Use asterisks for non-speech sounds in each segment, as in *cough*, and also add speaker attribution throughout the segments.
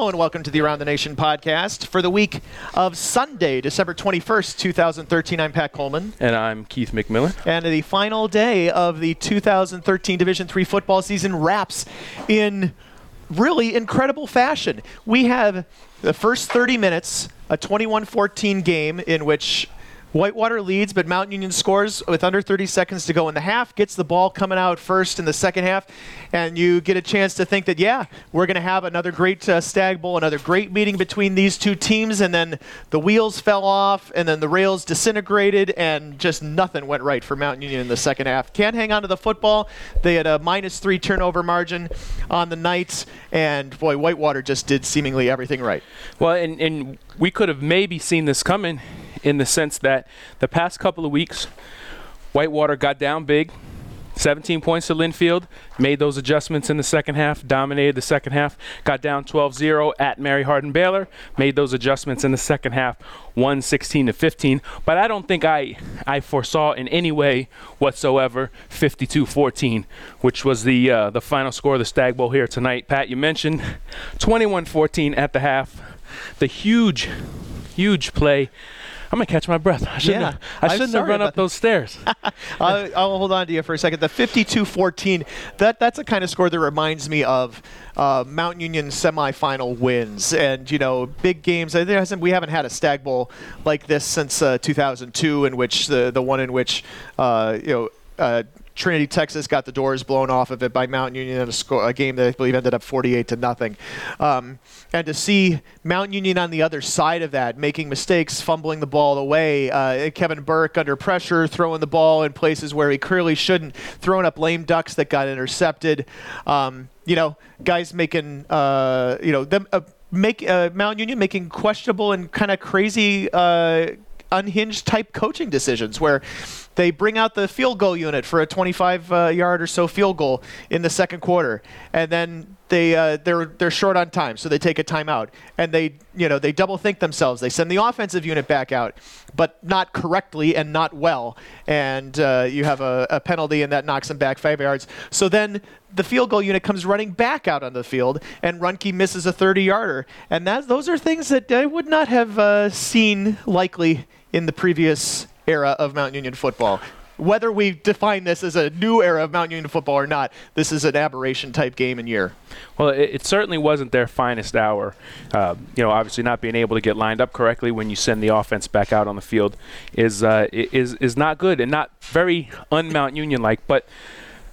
Speaker 1: Hello and welcome to the Around the Nation podcast for the week of Sunday, December 21st, 2013. I'm Pat Coleman.
Speaker 2: And I'm Keith McMillan.
Speaker 1: And the final day of the 2013 Division III football season wraps in really incredible fashion. We have the first 30 minutes, a 21 14 game in which Whitewater leads, but Mount Union scores with under 30 seconds to go in the half, gets the ball coming out first in the second half, and you get a chance to think that, yeah, we're going to have another great uh, Stag Bowl, another great meeting between these two teams, and then the wheels fell off, and then the rails disintegrated, and just nothing went right for Mount Union in the second half. Can't hang on to the football. They had a minus three turnover margin on the night, and boy, Whitewater just did seemingly everything right.
Speaker 2: Well, and, and we could have maybe seen this coming in the sense that the past couple of weeks, Whitewater got down big, 17 points to Linfield, made those adjustments in the second half, dominated the second half, got down 12-0 at Mary Hardin Baylor, made those adjustments in the second half, won 16 to 15. But I don't think I I foresaw in any way whatsoever 52-14, which was the uh, the final score of the Stag Bowl here tonight. Pat, you mentioned 21-14 at the half, the huge, huge play I'm gonna catch my breath. I shouldn't,
Speaker 1: Yeah,
Speaker 2: have, I shouldn't have run up those stairs. *laughs*
Speaker 1: I'll, I'll hold on to you for a second. The 52-14, that that's a kind of score that reminds me of uh, Mount Union semifinal wins, and you know, big games. There hasn't, we haven't had a Stag Bowl like this since uh, 2002, in which the the one in which uh, you know. Trinity, Texas got the doors blown off of it by Mount Union in a, score, a game that I believe ended up 48 to nothing. Um, and to see Mount Union on the other side of that, making mistakes, fumbling the ball away, uh, Kevin Burke under pressure, throwing the ball in places where he clearly shouldn't, throwing up lame ducks that got intercepted. Um, you know, guys making, uh, you know, them. Uh, Make uh, Union making questionable and kind of crazy uh, unhinged type coaching decisions where they bring out the field goal unit for a 25 uh, yard or so field goal in the second quarter. And then they uh, they're they're short on time so they take a timeout. And they you know they double think themselves. They send the offensive unit back out but not correctly and not well. And uh, you have a, a penalty and that knocks them back five yards. So then the field goal unit comes running back out on the field, and Runke misses a 30-yarder, and that those are things that I would not have uh, seen likely in the previous era of Mount Union football. Whether we define this as a new era of Mount Union football or not, this is an aberration type game and year.
Speaker 2: Well, it, it certainly wasn't their finest hour. Uh, you know, obviously not being able to get lined up correctly when you send the offense back out on the field is uh, is is not good and not very un-Mount Union like. But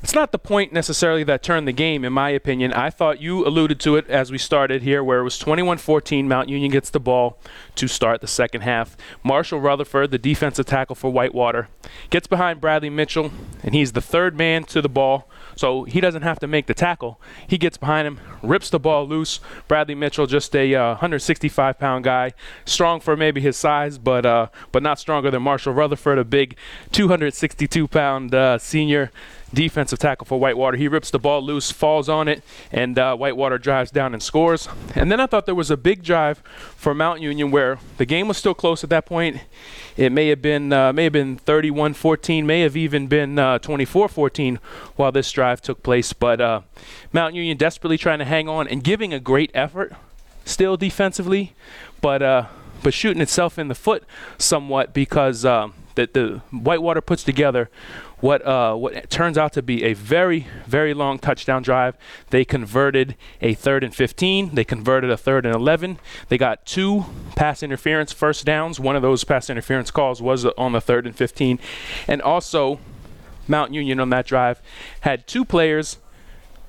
Speaker 2: it's not the point necessarily that turned the game, in my opinion. I thought you alluded to it as we started here, where it was 21 14. Mount Union gets the ball to start the second half. Marshall Rutherford, the defensive tackle for Whitewater, gets behind Bradley Mitchell, and he's the third man to the ball, so he doesn't have to make the tackle. He gets behind him, rips the ball loose. Bradley Mitchell, just a uh, 165 pound guy, strong for maybe his size, but uh, but not stronger than Marshall Rutherford, a big 262 pound uh, senior defensive tackle for Whitewater. He rips the ball loose, falls on it, and uh, Whitewater drives down and scores. And then I thought there was a big drive for Mount Union where the game was still close at that point. It may have been uh, may have been 31-14, may have even been 24-14 uh, while this drive took place. But uh, Mount Union desperately trying to hang on and giving a great effort still defensively, but uh, but shooting itself in the foot somewhat because uh, the, the Whitewater puts together what uh, what turns out to be a very very long touchdown drive. They converted a third and 15. They converted a third and 11. They got two pass interference first downs. One of those pass interference calls was on the third and 15, and also Mount Union on that drive had two players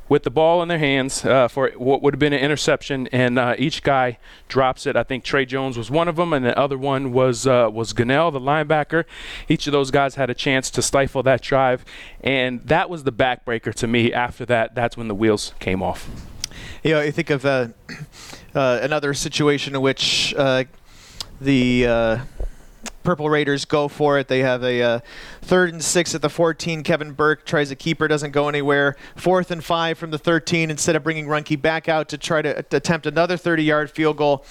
Speaker 2: with the ball in their hands uh, for what would have been an interception, and uh, each guy drops it. I think Trey Jones was one of them, and the other one was uh, was Gunnell, the linebacker. Each of those guys had a chance to stifle that drive, and that was the backbreaker to me. After that, that's when the wheels came off.
Speaker 1: You know, I think of uh, *clears throat* uh, another situation in which uh, the Purple Raiders go for it. They have a uh, third and six at the 14. Kevin Burke tries a keeper, doesn't go anywhere. Fourth and five from the 13. Instead of bringing Runke back out to try to attempt another 30-yard field goal,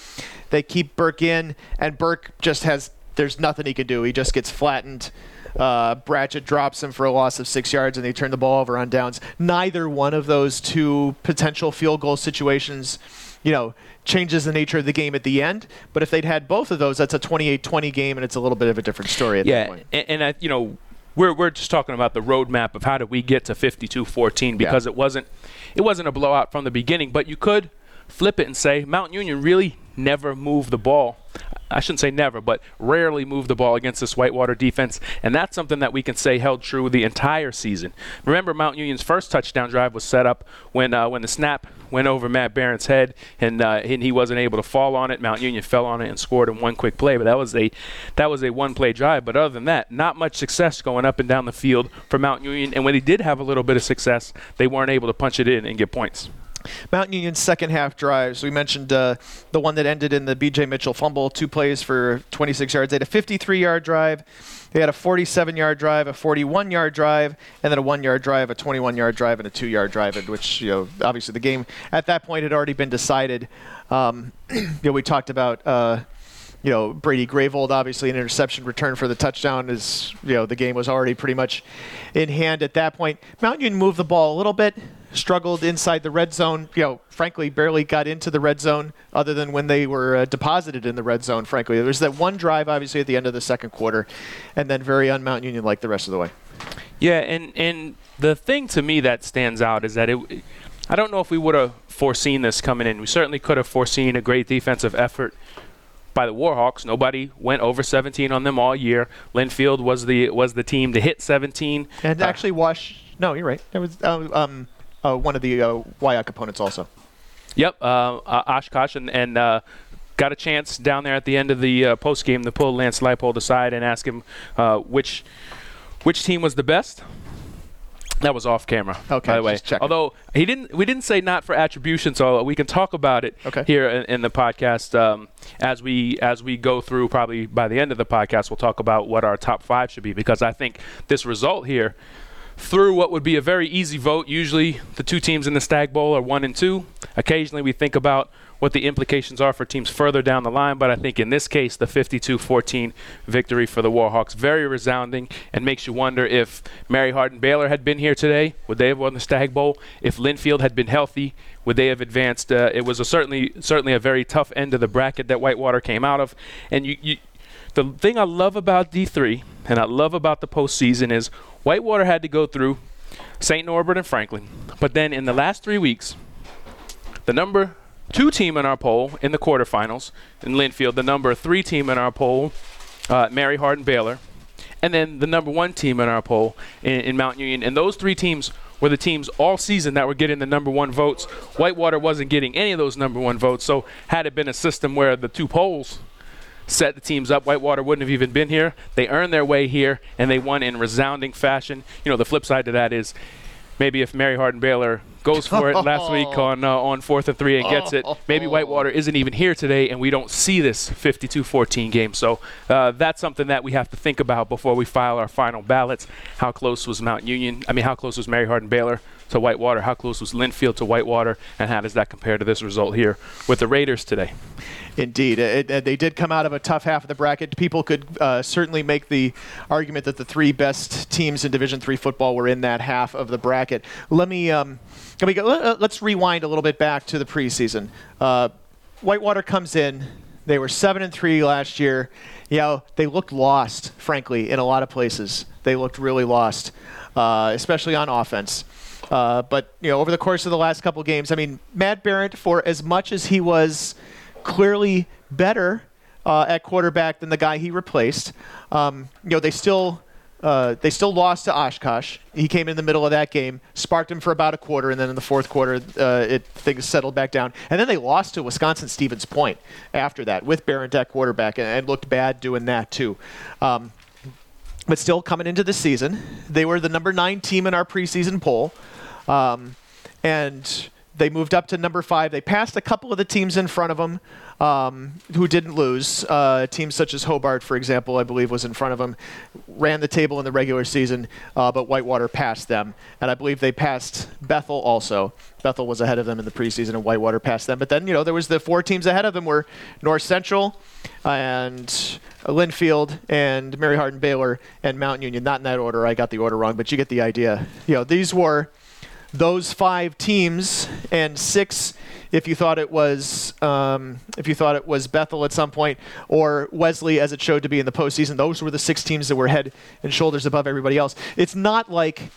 Speaker 1: they keep Burke in, and Burke just has there's nothing he can do. He just gets flattened. Uh, Bratchett drops him for a loss of six yards, and they turn the ball over on downs. Neither one of those two potential field goal situations you know, changes the nature of the game at the end. But if they'd had both of those, that's a 28-20 game, and it's a little bit of a different story at that
Speaker 2: Yeah, and, and I, you know, we're we're just talking about the roadmap of how did we get to 52-14 because it wasn't it wasn't a blowout from the beginning, but you could flip it and say Mount Union really never move the ball. I shouldn't say never, but rarely move the ball against this Whitewater defense, and that's something that we can say held true the entire season. Remember, Mount Union's first touchdown drive was set up when uh, when the snap went over Matt Barrett's head, and uh, and he wasn't able to fall on it. Mount Union fell on it and scored in one quick play, but that was a that was a one-play drive. But other than that, not much success going up and down the field for Mount Union. And when they did have a little bit of success, they weren't able to punch it in and get points.
Speaker 1: Mount Union's second half drives. We mentioned uh, the one that ended in the B.J. Mitchell fumble, two plays for 26 yards. They had a 53-yard drive. They had a 47-yard drive, a 41-yard drive, and then a one-yard drive, a 21-yard drive, and a two-yard drive. Which you know, obviously, the game at that point had already been decided. Um, *clears throat* you know, we talked about. Uh, you know, Brady Grayvold, obviously an interception return for the touchdown is, you know, the game was already pretty much in hand at that point. Mount Union moved the ball a little bit, struggled inside the red zone, you know, frankly, barely got into the red zone other than when they were uh, deposited in the red zone, frankly. There was that one drive, obviously, at the end of the second quarter, and then very un Mount Union like the rest of the way.
Speaker 2: Yeah, and and the thing to me that stands out is that it. I don't know if we would have foreseen this coming in. We certainly could have foreseen a great defensive effort by the Warhawks. Nobody went over 17 on them all year. Linfield was the was the team to hit 17.
Speaker 1: And
Speaker 2: Uh,
Speaker 1: actually, Wash, no, you're right. It was uh, um, uh, one of the uh, WIAC opponents also.
Speaker 2: Yep, uh, Oshkosh and, and uh, got a chance down there at the end of the uh, post game to pull Lance Leipold aside and ask him uh, which which team was the best. That was off camera,
Speaker 1: Okay,
Speaker 2: by the way. Although he didn't, we didn't say not for attribution, so we can talk about it
Speaker 1: Okay.
Speaker 2: here in, in the podcast um, as we as we go through. Probably by the end of the podcast, we'll talk about what our top five should be because I think this result here through what would be a very easy vote. Usually, the two teams in the Stag Bowl are one and two. Occasionally, we think about what the implications are for teams further down the line, but I think in this case, the 52 14 victory for the Warhawks, very resounding and makes you wonder if Mary Hardin Baylor had been here today, would they have won the Stag Bowl? If Linfield had been healthy, would they have advanced? Uh, it was certainly certainly a very tough end of the bracket that Whitewater came out of, and you, you the thing I love about D3 and I love about the postseason is Whitewater had to go through St. Norbert and Franklin, but then in the last three weeks, the number two team in our poll in the quarterfinals in Linfield, the number three team in our poll, uh, Mary Hardin Baylor, and then the number one team in our poll in, in Mount Union. And those three teams were the teams all season that were getting the number one votes. Whitewater wasn't getting any of those number one votes. So had it been a system where the two polls set the teams up. Whitewater wouldn't have even been here. They earned their way here, and they won in resounding fashion. You know, the flip side to that is maybe if Mary Hardin Baylor goes for it last *laughs* week on uh, on fourth and three and gets it, maybe Whitewater isn't even here today, and we don't see this 52-14 game. So uh, that's something that we have to think about before we file our final ballots. How close was Mount Union? I mean, how close was Mary Hardin Baylor to Whitewater? How close was Linfield to Whitewater? And how does that compare to this result here with the Raiders today?
Speaker 1: Indeed, it, it- they did come out of a tough half of the bracket. People could uh, certainly make the argument that the three best teams in Division Three football were in that half of the bracket. Let me um, let me go, let, us rewind a little bit back to the preseason. Uh, Whitewater comes in. They were seven and three last year. You know, they looked lost, frankly, in a lot of places. They looked really lost, uh, especially on offense. Uh, but you know, over the course of the last couple games, I mean, Matt Barrett, for as much as he was clearly better uh, at quarterback than the guy he replaced, um, you know, they still. Uh, they still lost to Oshkosh. He came in the middle of that game, sparked him for about a quarter, and then in the fourth quarter, uh, it things settled back down. And then they lost to Wisconsin Stevens Point after that with Barrett at quarterback, and, and looked bad doing that too. Um, but still coming into the season, they were the number nine team in our preseason poll, um, and they moved up to number five. They passed a couple of the teams in front of them um, who didn't lose. Uh, teams such as Hobart, for example, I believe was in front of them, ran the table in the regular season, uh, but Whitewater passed them, and I believe they passed Bethel also. Bethel was ahead of them in the preseason, and Whitewater passed them. But then, you know, there was the four teams ahead of them were North Central and Linfield and Mary Hardin Baylor and Mount Union. Not in that order. I got the order wrong, but you get the idea. You know, these were those five teams and six if you thought it was um, if you thought it was Bethel at some point or Wesley as it showed to be in the postseason. Those were the six teams that were head and shoulders above everybody else. It's not like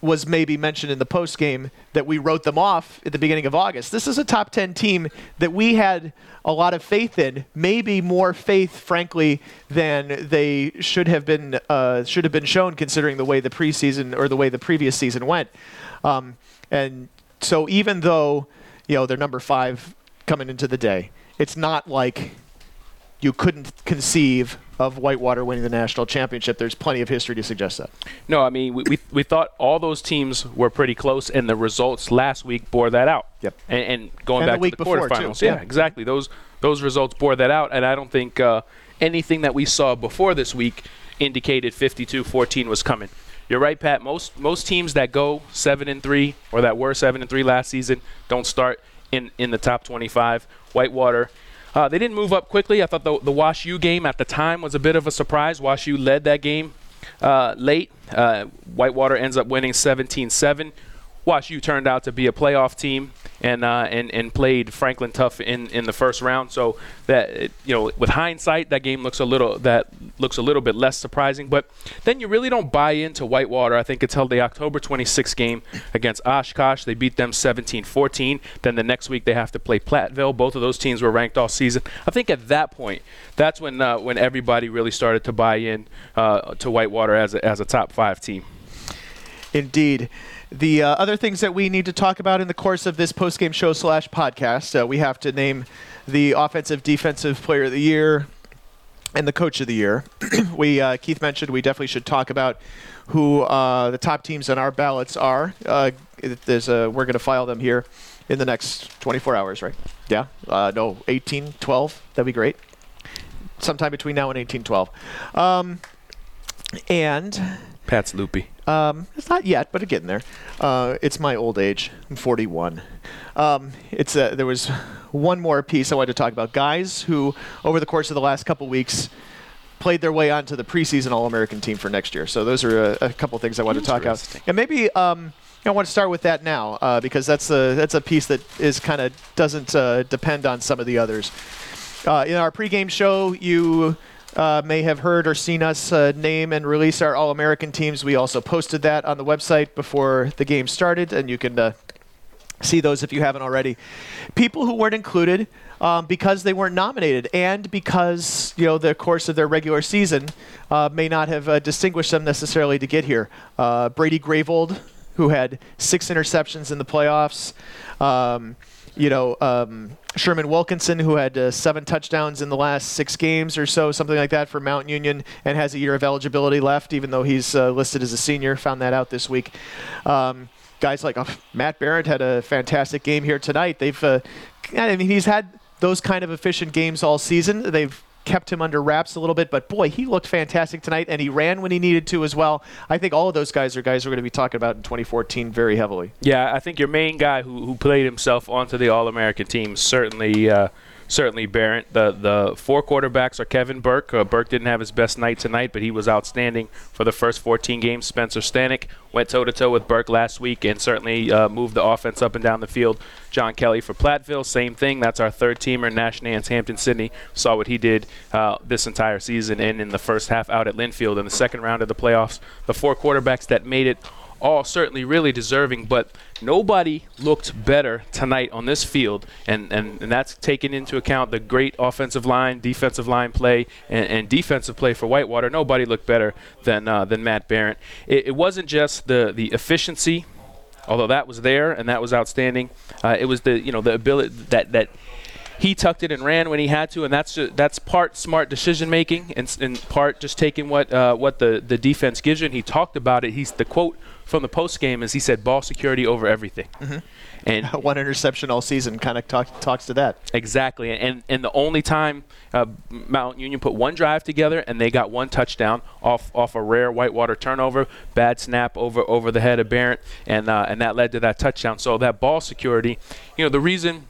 Speaker 1: was maybe mentioned in the post game that we wrote them off at the beginning of August. This is a top 10 team that we had a lot of faith in, maybe more faith, frankly, than they should have been uh, should have been shown, considering the way the preseason or the way the previous season went. Um, and so, even though you know they're number five coming into the day, it's not like you couldn't conceive of Whitewater winning the national championship. There's plenty of history to suggest that.
Speaker 2: No, I mean we, we, we thought all those teams were pretty close, and the results last week bore that out.
Speaker 1: Yep.
Speaker 2: And, and going
Speaker 1: And the
Speaker 2: back
Speaker 1: week
Speaker 2: to the
Speaker 1: before, too.
Speaker 2: quarterfinals,
Speaker 1: Yeah.
Speaker 2: yeah, exactly. Those those results bore that out, and I don't think uh, anything that we saw before this week indicated 52-14 was coming. You're right, Pat. Most most teams that go seven and three or that were seven and three last season don't start in in the top 25. Whitewater. Uh, they didn't move up quickly. I thought the, the Wash U game at the time was a bit of a surprise. Wash U led that game uh, late. Uh, Whitewater ends up winning 17 7. Wash U turned out to be a playoff team and uh, and and played Franklin tough in, in the first round. So that you know, with hindsight, that game looks a little that looks a little bit less surprising. But then you really don't buy into Whitewater. I think until the October 26th game against Oshkosh, they beat them 17-14. Then the next week they have to play Platteville. Both of those teams were ranked all season. I think at that point, that's when uh, when everybody really started to buy in uh, to Whitewater as a, as a top five team.
Speaker 1: Indeed. The uh, other things that we need to talk about in the course of this post-game show slash podcast, uh, we have to name the offensive defensive player of the year and the coach of the year. *clears throat* we uh, Keith mentioned we definitely should talk about who uh, the top teams on our ballots are. Uh, there's we're going to file them here in the next 24 hours, right? Yeah. Uh, no, 18, 12. That'd be great. Sometime between now and 18, 12. Um, and
Speaker 2: Pat's loopy.
Speaker 1: um, it's not yet, but it's getting there. Uh, it's my old age. I'm 41. Um, it's uh, there was one more piece I wanted to talk about. Guys who, over the course of the last couple weeks, played their way onto the preseason All-American team for next year. So those are a, a couple things I wanted to talk about. And maybe um, I want to start with that now uh, because that's a that's a piece that is kind of doesn't uh, depend on some of the others. Uh, in our pregame show, you uh, may have heard or seen us uh, name and release our All American teams. We also posted that on the website before the game started, and you can uh, see those if you haven't already. People who weren't included um, because they weren't nominated, and because you know the course of their regular season uh, may not have uh, distinguished them necessarily to get here. Uh, Brady Grayvold, who had six interceptions in the playoffs. Um, you know, um, Sherman Wilkinson, who had uh, seven touchdowns in the last six games or so, something like that for Mount Union, and has a year of eligibility left, even though he's uh, listed as a senior. Found that out this week. Um, guys like uh, Matt Barrett had a fantastic game here tonight. They've, uh, I mean, he's had those kind of efficient games all season. They've kept him under wraps a little bit, but boy, he looked fantastic tonight, and he ran when he needed to as well. I think all of those guys are guys we're going to be talking about in 2014 very heavily.
Speaker 2: Yeah, I think your main guy who, who played himself onto the All American team certainly uh, certainly Barrett. The the four quarterbacks are Kevin Burke. Uh, Burke didn't have his best night tonight, but he was outstanding for the first 14 games. Spencer Stanek went toe to toe with Burke last week and certainly uh, moved the offense up and down the field. John Kelly for Platteville, same thing. That's our third teamer. Nash Nance Hampden-Sydney saw what he did uh, this entire season and in the first half out at Linfield in the second round of the playoffs. The four quarterbacks that made it all certainly really deserving, but nobody looked better tonight on this field, and, and, and that's taking into account the great offensive line, defensive line play, and, and defensive play for Whitewater. Nobody looked better than uh, than Matt Barrett. It, it wasn't just the the efficiency, although that was there and that was outstanding. Uh, it was the you know the ability that that he tucked it and ran when he had to, and that's ju- that's part smart decision making, and, and part just taking what uh, what the, the defense gives you. And he talked about it. He's the quote from the post game is he said, "Ball security over everything," and *laughs*
Speaker 1: One interception all season kind of talk, talks to that.
Speaker 2: Exactly, and and the only time uh, Mount Union put one drive together and they got one touchdown off off a rare Whitewater turnover, bad snap over over the head of Barrett, and uh, and that led to that touchdown. So that ball security, you know, the reason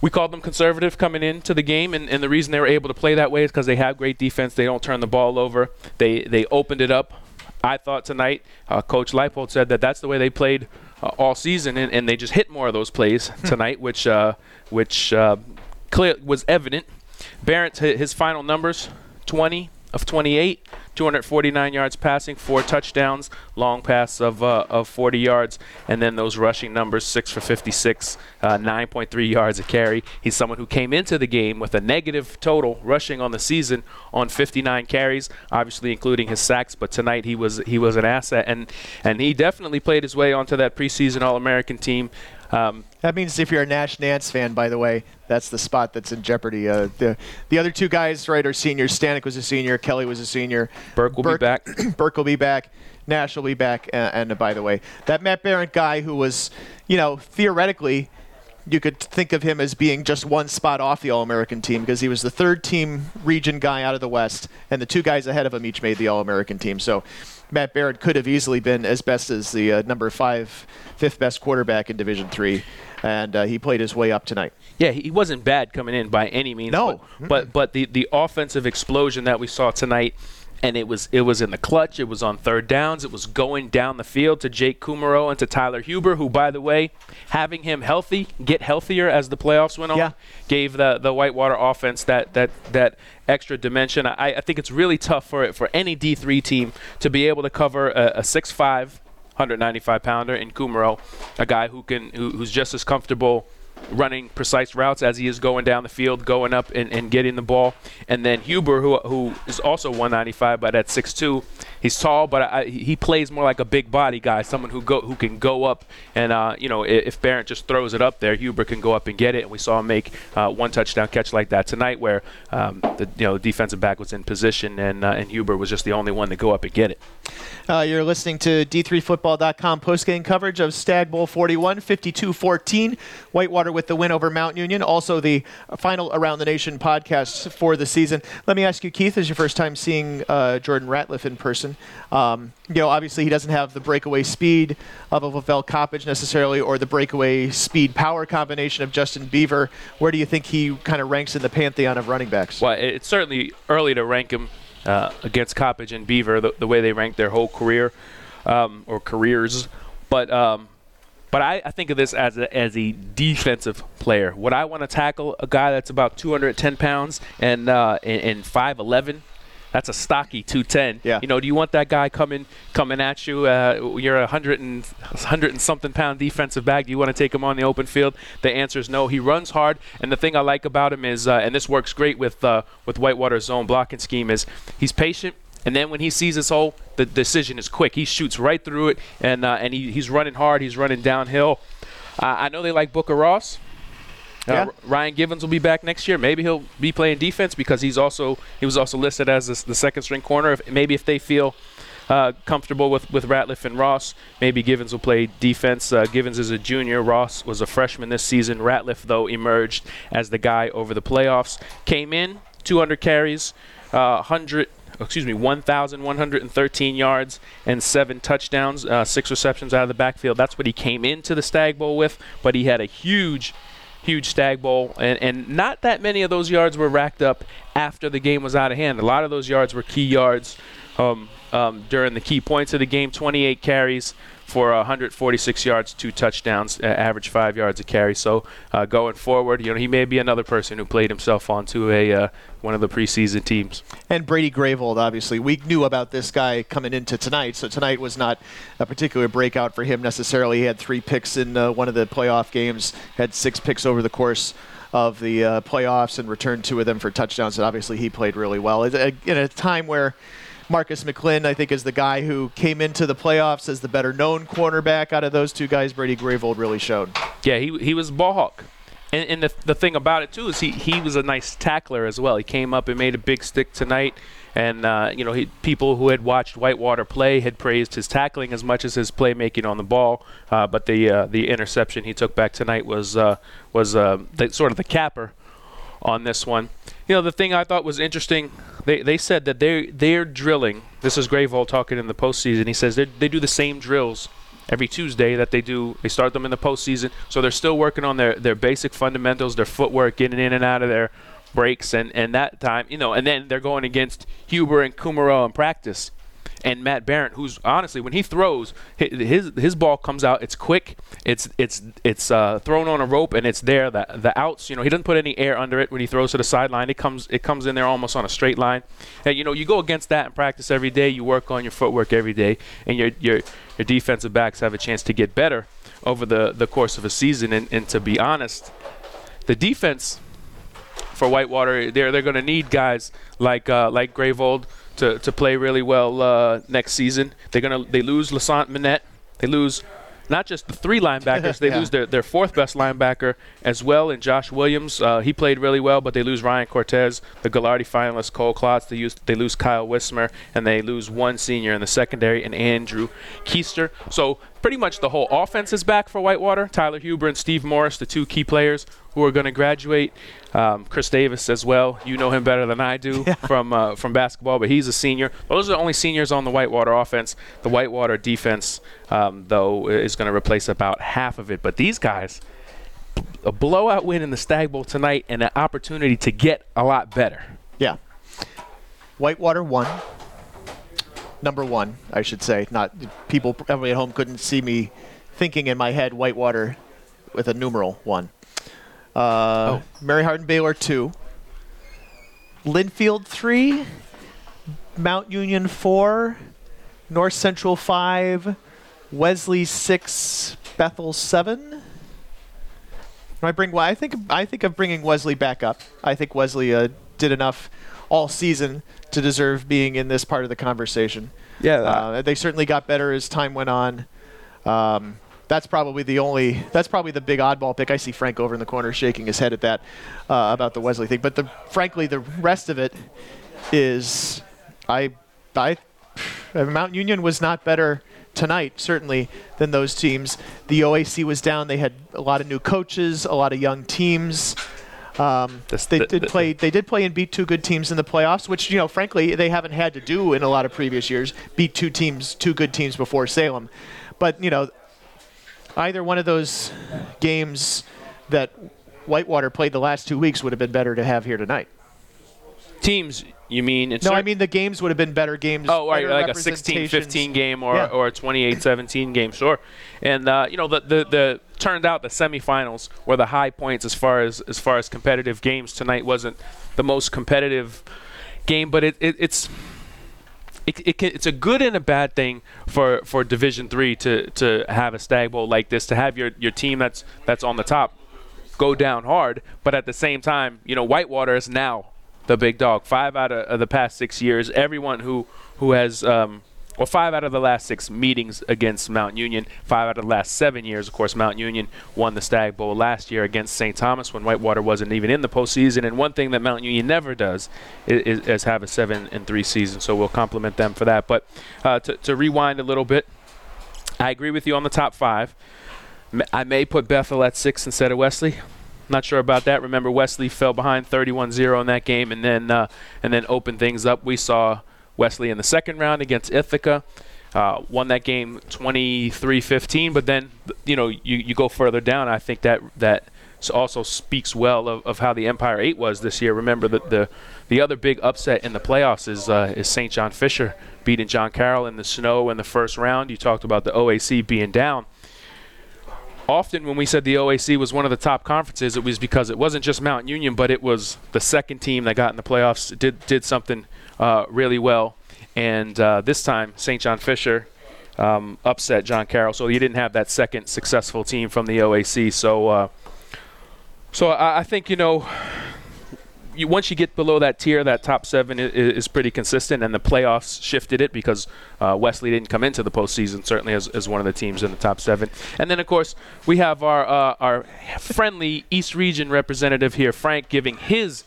Speaker 2: we called them conservative coming into the game, and, and the reason they were able to play that way is because they have great defense. They don't turn the ball over. They they opened it up. I thought tonight, uh, Coach Leipold said that that's the way they played uh, all season, and, and they just hit more of those plays tonight, which uh, which uh, clear was evident. Barrett, his final numbers: 20 of 28, 249 yards passing, four touchdowns, long pass of uh, of 40 yards, and then those rushing numbers: six for 56, uh, 9.3 yards a carry. He's someone who came into the game with a negative total rushing on the season on 59 carries, obviously including his sacks. But tonight he was he was an asset, and and he definitely played his way onto that preseason All-American team.
Speaker 1: Um, that means if you're a Nash Nance fan, by the way, that's the spot that's in jeopardy. Uh, the the other two guys, right, are seniors. Stanek was a senior. Kelly was a senior.
Speaker 2: Burke will Burke, be back. *clears throat*
Speaker 1: Burke will be back. Nash will be back. And, and uh, by the way, that Matt Barrett guy who was, you know, theoretically you could think of him as being just one spot off the All American team because he was the third team region guy out of the West, and the two guys ahead of him each made the All American team. So Matt Barrett could have easily been as best as the uh, number five, fifth best quarterback in Division Three, and uh, he played his way up tonight.
Speaker 2: Yeah, he wasn't bad coming in by any means.
Speaker 1: No,
Speaker 2: but but, but the the offensive explosion that we saw tonight and it was it was in the clutch. It was on third downs. It was going down the field to Jake Kumerow and to Tyler Huber, who, by the way, having him healthy, get healthier as the playoffs went on,
Speaker 1: yeah.
Speaker 2: gave the the Whitewater offense that that that extra dimension. I, I think it's really tough for it for any D3 team to be able to cover a, a 6'5", 195 pounder in Kumerow, a guy who can who, who's just as comfortable running precise routes as he is going down the field, going up and, and getting the ball. And then Huber, who, who is also 195, but at 6'2", he's tall, but I, he plays more like a big body guy, someone who go who can go up and uh, you know if Barrett just throws it up there, Huber can go up and get it. And we saw him make uh, one touchdown catch like that tonight, where um, the you know defensive back was in position and uh, and Huber was just the only one to go up and get it.
Speaker 1: Uh, you're listening to D3Football.com postgame coverage of Stag Bowl 41, 52-14. Whitewater with the win over Mount Union. Also the final Around the Nation podcast for the season. Let me ask you, Keith, is your first time seeing uh, Jordan Ratliff in person. Um, you know, obviously he doesn't have the breakaway speed of a Levell Coppage necessarily, or the breakaway speed power combination of Justin Beaver. Where do you think he kind of ranks in the pantheon of running backs?
Speaker 2: Well, it's certainly early to rank him uh, against Coppage and Beaver, the, the, way they ranked their whole career um, or careers. But um, but I, I, think of this as a, as a defensive player. Would I want to tackle a guy that's about 210 pounds and uh, and, and 5'11"? That's a stocky 210.
Speaker 1: Yeah.
Speaker 2: You know, do you want that guy coming coming at you? Uh, you're a hundred and hundred and something pound defensive back. Do you want to take him on the open field? The answer is no. He runs hard, and the thing I like about him is, uh, and this works great with uh, with Whitewater's zone blocking scheme, is he's patient. And then when he sees his hole, the decision is quick. He shoots right through it, and uh, and he, he's running hard. He's running downhill. I know they like Booker Ross. Uh, yeah. Ryan Givens will be back next year. Maybe he'll be playing defense because he's also he was also listed as the second string corner. If, maybe if they feel uh, comfortable with, with Ratliff and Ross. Maybe Givens will play defense. Uh, Givens is a junior. Ross was a freshman this season. Ratliff, though, emerged as the guy over the playoffs. Came in, 200 carries, uh, 100 excuse me, 1,113 yards and seven touchdowns, uh, six receptions out of the backfield. That's what he came into the Stag Bowl with, but he had a huge huge stag bowl, and, and not that many of those yards were racked up after the game was out of hand. A lot of those yards were key yards um, um, during the key points of the game 28 carries, for 146 yards, two touchdowns, uh, average five yards a carry. So uh, going forward, you know, he may be another person who played himself onto a uh, one of the preseason teams.
Speaker 1: And Brady Grayvold, obviously, we knew about this guy coming into tonight. So tonight was not a particular breakout for him necessarily. He had three picks in uh, one of the playoff games, had six picks over the course of the uh, playoffs, and returned two of them for touchdowns. And obviously, he played really well in a time where Marcus McClin, I think, is the guy who came into the playoffs as the better known cornerback out of those two guys. Brady Grayvold really showed.
Speaker 2: Yeah, he, he was ball hawk. And, and the, the thing about it, too, is he, he was a nice tackler as well. He came up and made a big stick tonight. And, uh, you know, he, people who had watched Whitewater play had praised his tackling as much as his playmaking on the ball. Uh, but the uh, the interception he took back tonight was, uh, was uh, the, sort of the capper on this one. You know, the thing I thought was interesting, they, they said that they they're drilling. This is Grayvold talking in the postseason. He says they do the same drills every Tuesday that they do. They start them in the postseason, so they're still working on their their basic fundamentals, their footwork, getting in and out of their breaks, and and that time, you know, and then they're going against Huber and Kumerow in practice. And Matt Barrett, who's honestly when he throws, his his ball comes out. It's quick. It's it's it's uh, thrown on a rope and it's there. The the outs, you know, he doesn't put any air under it when he throws to the sideline. It comes it comes in there almost on a straight line. And you know, you go against that in practice every day. You work on your footwork every day, and your your your defensive backs have a chance to get better over the the course of a season. And, and to be honest, the defense for Whitewater, they're they're going to need guys like uh, like Grayvold to, to play really well uh, next season. They're gonna they lose Lassant Minette. They lose not just the three linebackers, *laughs* they yeah. lose their, their fourth best linebacker as well in Josh Williams. Uh, he played really well, but they lose Ryan Cortez, the Gagliardi finalist Cole Klotz. They, use, they lose Kyle Wismer, and they lose one senior in the secondary, and Andrew Keister. So pretty much the whole offense is back for Whitewater. Tyler Huber and Steve Morris, the two key players who are going to graduate. Um, Chris Davis as well. You know him better than I do *laughs* yeah. from uh, from basketball, but he's a senior. Those are the only seniors on the Whitewater offense. The Whitewater defense, um, though, is going to replace about half of it. But these guys, a blowout win in the Stag Bowl tonight, and an opportunity to get a lot better.
Speaker 1: Yeah. Whitewater won number one, I should say. Not people everybody at home couldn't see me thinking in my head Whitewater with a numeral one. Uh, oh. Mary Hardin Baylor two. Linfield three. Mount Union four. North Central five. Wesley six. Bethel seven. I bring. I think. I think of bringing Wesley back up. I think Wesley uh, did enough all season to deserve being in this part of the conversation.
Speaker 2: Yeah,
Speaker 1: uh, they certainly got better as time went on. Um, that's probably the only. That's probably the big oddball pick. I see Frank over in the corner shaking his head at that uh, about the Wesley thing. But the, frankly, the rest of it is, I, I, *sighs* Mount Union was not better tonight, certainly, than those teams. The OAC was down. They had a lot of new coaches, a lot of young teams. Um, this, they the, did the, play. They did play and beat two good teams in the playoffs, which you know, frankly, they haven't had to do in a lot of previous years. Beat two teams, two good teams before Salem, but you know, either one of those games that Whitewater played the last two weeks would have been better to have here tonight.
Speaker 2: Teams you mean
Speaker 1: it's no? I mean the games would have been better games.
Speaker 2: Oh, right, like a 16-15 game or yeah. or a 28-17 game, sure. And uh, you know the, the the turned out the semifinals were the high points as far as as far as competitive games. Tonight wasn't the most competitive game, but it, it it's it, it can, it's a good and a bad thing for, for Division Three to, to have a stag bowl like this, to have your, your team that's that's on the top go down hard, but at the same time, you know, Whitewater is now the big dog. Five out of, of the past six years, everyone who who has um, well, five out of the last six meetings against Mount Union. Five out of the last seven years, of course, Mount Union won the Stag Bowl last year against St. Thomas when Whitewater wasn't even in the postseason. And one thing that Mount Union never does is, is have a seven and three season. So we'll compliment them for that. But uh, to, to rewind a little bit, I agree with you on the top five. I may put Bethel at six instead of Wesley. Not sure about that. Remember, Wesley fell behind 31-0 in that game, and then uh, and then opened things up. We saw Wesley in the second round against Ithaca. Uh, won that game 23-15, but then you know you, you go further down. I think that that also speaks well of, of how the Empire Eight was this year. Remember that the the other big upset in the playoffs is uh, is St. John Fisher beating John Carroll in the snow in the first round. You talked about the OAC being down often when we said the OAC was one of the top conferences, it was because it wasn't just Mount Union, but it was the second team that got in the playoffs, did did something uh, really well. And uh, this time, St. John Fisher um, upset John Carroll, so you didn't have that second successful team from the OAC. So, uh, so I, I think you know you, once you get below that tier, that top seven is, is pretty consistent, and the playoffs shifted it because uh, Wesley didn't come into the postseason certainly as, as one of the teams in the top seven. And then of course we have our uh, our friendly East Region representative here, Frank, giving his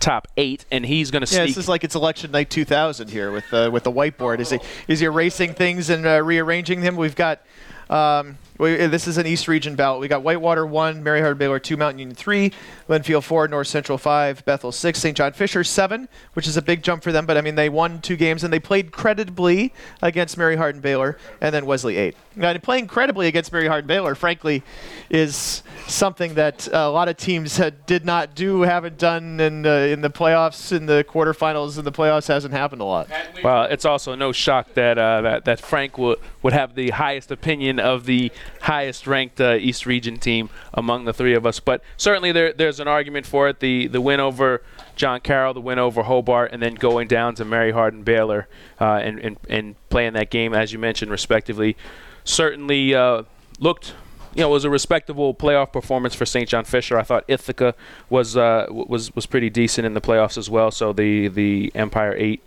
Speaker 2: top eight, and he's going to.
Speaker 1: Yeah, this is like it's election night 2000 here with uh, with the whiteboard. Is he is he erasing things and uh, rearranging them? We've got. Um, We, this is an East Region ballot. We got Whitewater one, Mary Hardin Baylor two, Mount Union three, Linfield four, North Central five, Bethel six, St. John Fisher seven, which is a big jump for them. But I mean, they won two games and they played creditably against Mary Hardin Baylor, and then Wesley eight. Now, playing credibly against Mary Hardin Baylor, frankly, is something that a lot of teams had, did not do, haven't done in, uh, in the playoffs, in the quarterfinals, in the playoffs hasn't happened a lot.
Speaker 2: Well, it's also no shock that uh, that, that Frank would would have the highest opinion of the highest ranked uh, East Region team among the three of us. But certainly there there's an argument for it. The the win over John Carroll, the win over Hobart, and then going down to Mary Hardin Baylor uh, and, and and playing that game as you mentioned respectively, certainly uh, looked you know, was a respectable playoff performance for St. John Fisher. I thought Ithaca was uh, was was pretty decent in the playoffs as well. So the the Empire Eight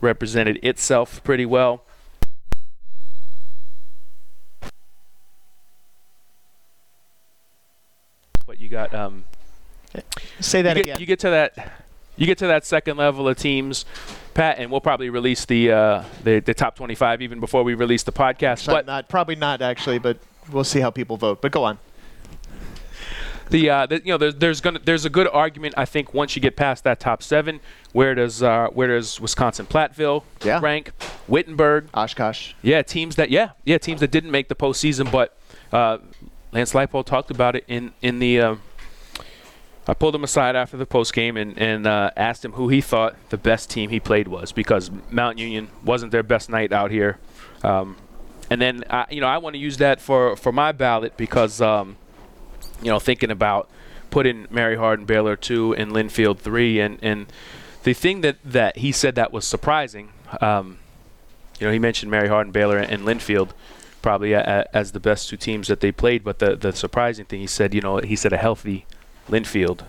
Speaker 2: represented itself pretty well. But you got um,
Speaker 1: Say that
Speaker 2: you get,
Speaker 1: again.
Speaker 2: you get to that you get to that second level of teams, Pat, and we'll probably release the uh, the, the top 25 even before we release the podcast. But
Speaker 1: not probably not actually, but we'll see how people vote. But go on.
Speaker 2: the, uh, the you know there's, there's gonna there's a good argument I think once you get past that top seven, where does uh, where does Wisconsin Platteville
Speaker 1: Yeah.
Speaker 2: rank? Wittenberg,
Speaker 1: Oshkosh.
Speaker 2: yeah, teams that yeah yeah teams that didn't make the postseason, but uh, Lance Leipold talked about it in in the. Uh, I pulled him aside after the post game and, and uh, asked him who he thought the best team he played was because Mount Union wasn't their best night out here. Um, and then I, you know I want to use that for, for my ballot because um, you know thinking about putting Mary Hardin Baylor two and Linfield three and, and the thing that, that he said that was surprising. Um, you know he mentioned Mary Hardin Baylor and Linfield probably a, a, as the best two teams that they played. But the the surprising thing he said you know he said a healthy Linfield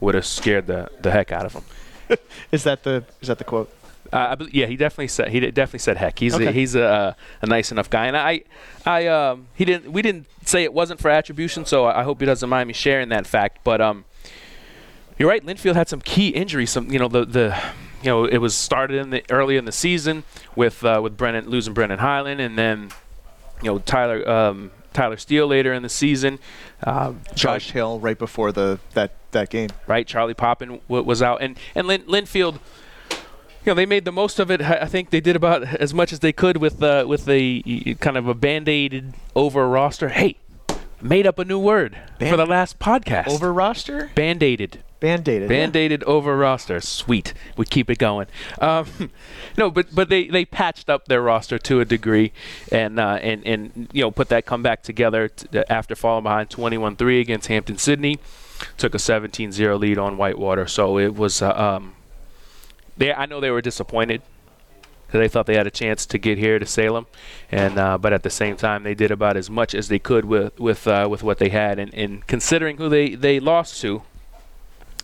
Speaker 2: would have scared the, the heck out of him. *laughs*
Speaker 1: Is that the is that the quote?
Speaker 2: Uh, I bel yeah, he definitely said he definitely said heck. He's
Speaker 1: Okay.
Speaker 2: a, he's a, a nice enough guy, and I I um he didn't we didn't say it wasn't for attribution, so I I hope he doesn't mind me sharing that fact. But um, you're right. Linfield had some key injuries. Some you know the the you know it was started in the early in the season with uh, with Brennan losing Brennan Highland, and then you know Tyler um, Tyler Steele later in the season. Uh,
Speaker 1: Josh Hill right before the that that game.
Speaker 2: right? Charlie Poppin w- was out, and and Lin- Linfield, you know, they made the most of it. I think they did about as much as they could with uh, with a kind of a band-aided over roster. Hey, made up a new word for the last podcast.
Speaker 1: Over roster?
Speaker 2: band-aided.
Speaker 1: Band-aided.
Speaker 2: Band-aided over roster. Sweet. We keep it going. Um, *laughs* no, but but they, they patched up their roster to a degree, and uh, and and you know put that comeback together t- after falling behind 21-3 against Hampden-Sydney. Took a 17-0 lead on Whitewater. So it was. Uh, um, they I know they were disappointed because They thought they had a chance to get here to Salem, and uh, but at the same time they did about as much as they could with with uh, with what they had, and, and considering who they, they lost to,